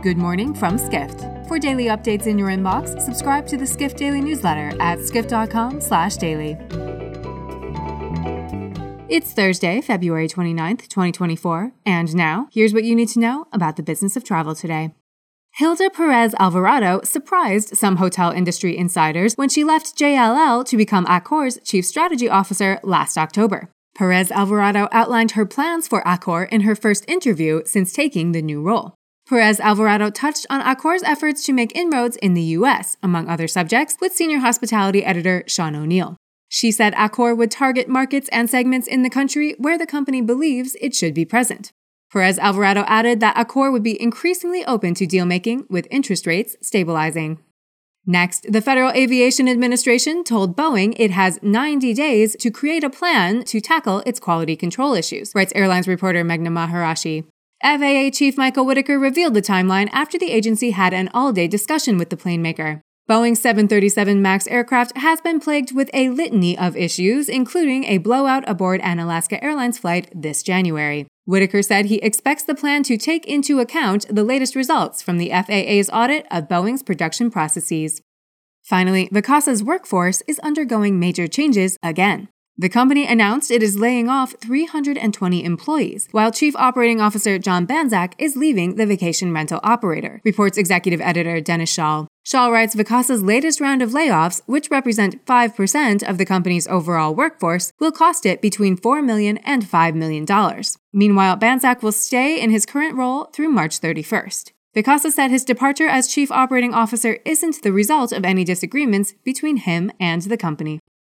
Good morning from Skift. For daily updates in your inbox, subscribe to the Skift Daily newsletter at skift.com/daily. It's Thursday, February 29th, 2024, and now, here's what you need to know about the business of travel today. Gilda Perez Alvarado surprised some hotel industry insiders when she left JLL to become Accor's chief strategy officer last October. Perez Alvarado outlined her plans for Accor in her first interview since taking the new role. Perez Alvarado touched on Accor's efforts to make inroads in the U.S., among other subjects, with senior hospitality editor Sean O'Neill. She said Accor would target markets and segments in the country where the company believes it should be present. Perez Alvarado added that Accor would be increasingly open to deal making with interest rates stabilizing. Next, the Federal Aviation Administration told Boeing it has 90 days to create a plan to tackle its quality control issues, writes airlines reporter Meghna Maharishi. FAA Chief Michael Whitaker revealed the timeline after the agency had an all day discussion with the plane maker. Boeing's 737 MAX aircraft has been plagued with a litany of issues, including a blowout aboard an Alaska Airlines flight this January. Whitaker said he expects the plan to take into account the latest results from the FAA's audit of Boeing's production processes. Finally, Vacasa's workforce is undergoing major changes again. The company announced it is laying off 320 employees, while Chief Operating Officer John Banczak is leaving the vacation rental operator, reports executive editor Dennis Schaal. Schaal writes Vacasa's latest round of layoffs, which represent 5% of the company's overall workforce, will cost it between $4 million and $5 million. Meanwhile, Banczak will stay in his current role through March 31st. Vacasa said his departure as chief operating officer isn't the result of any disagreements between him and the company.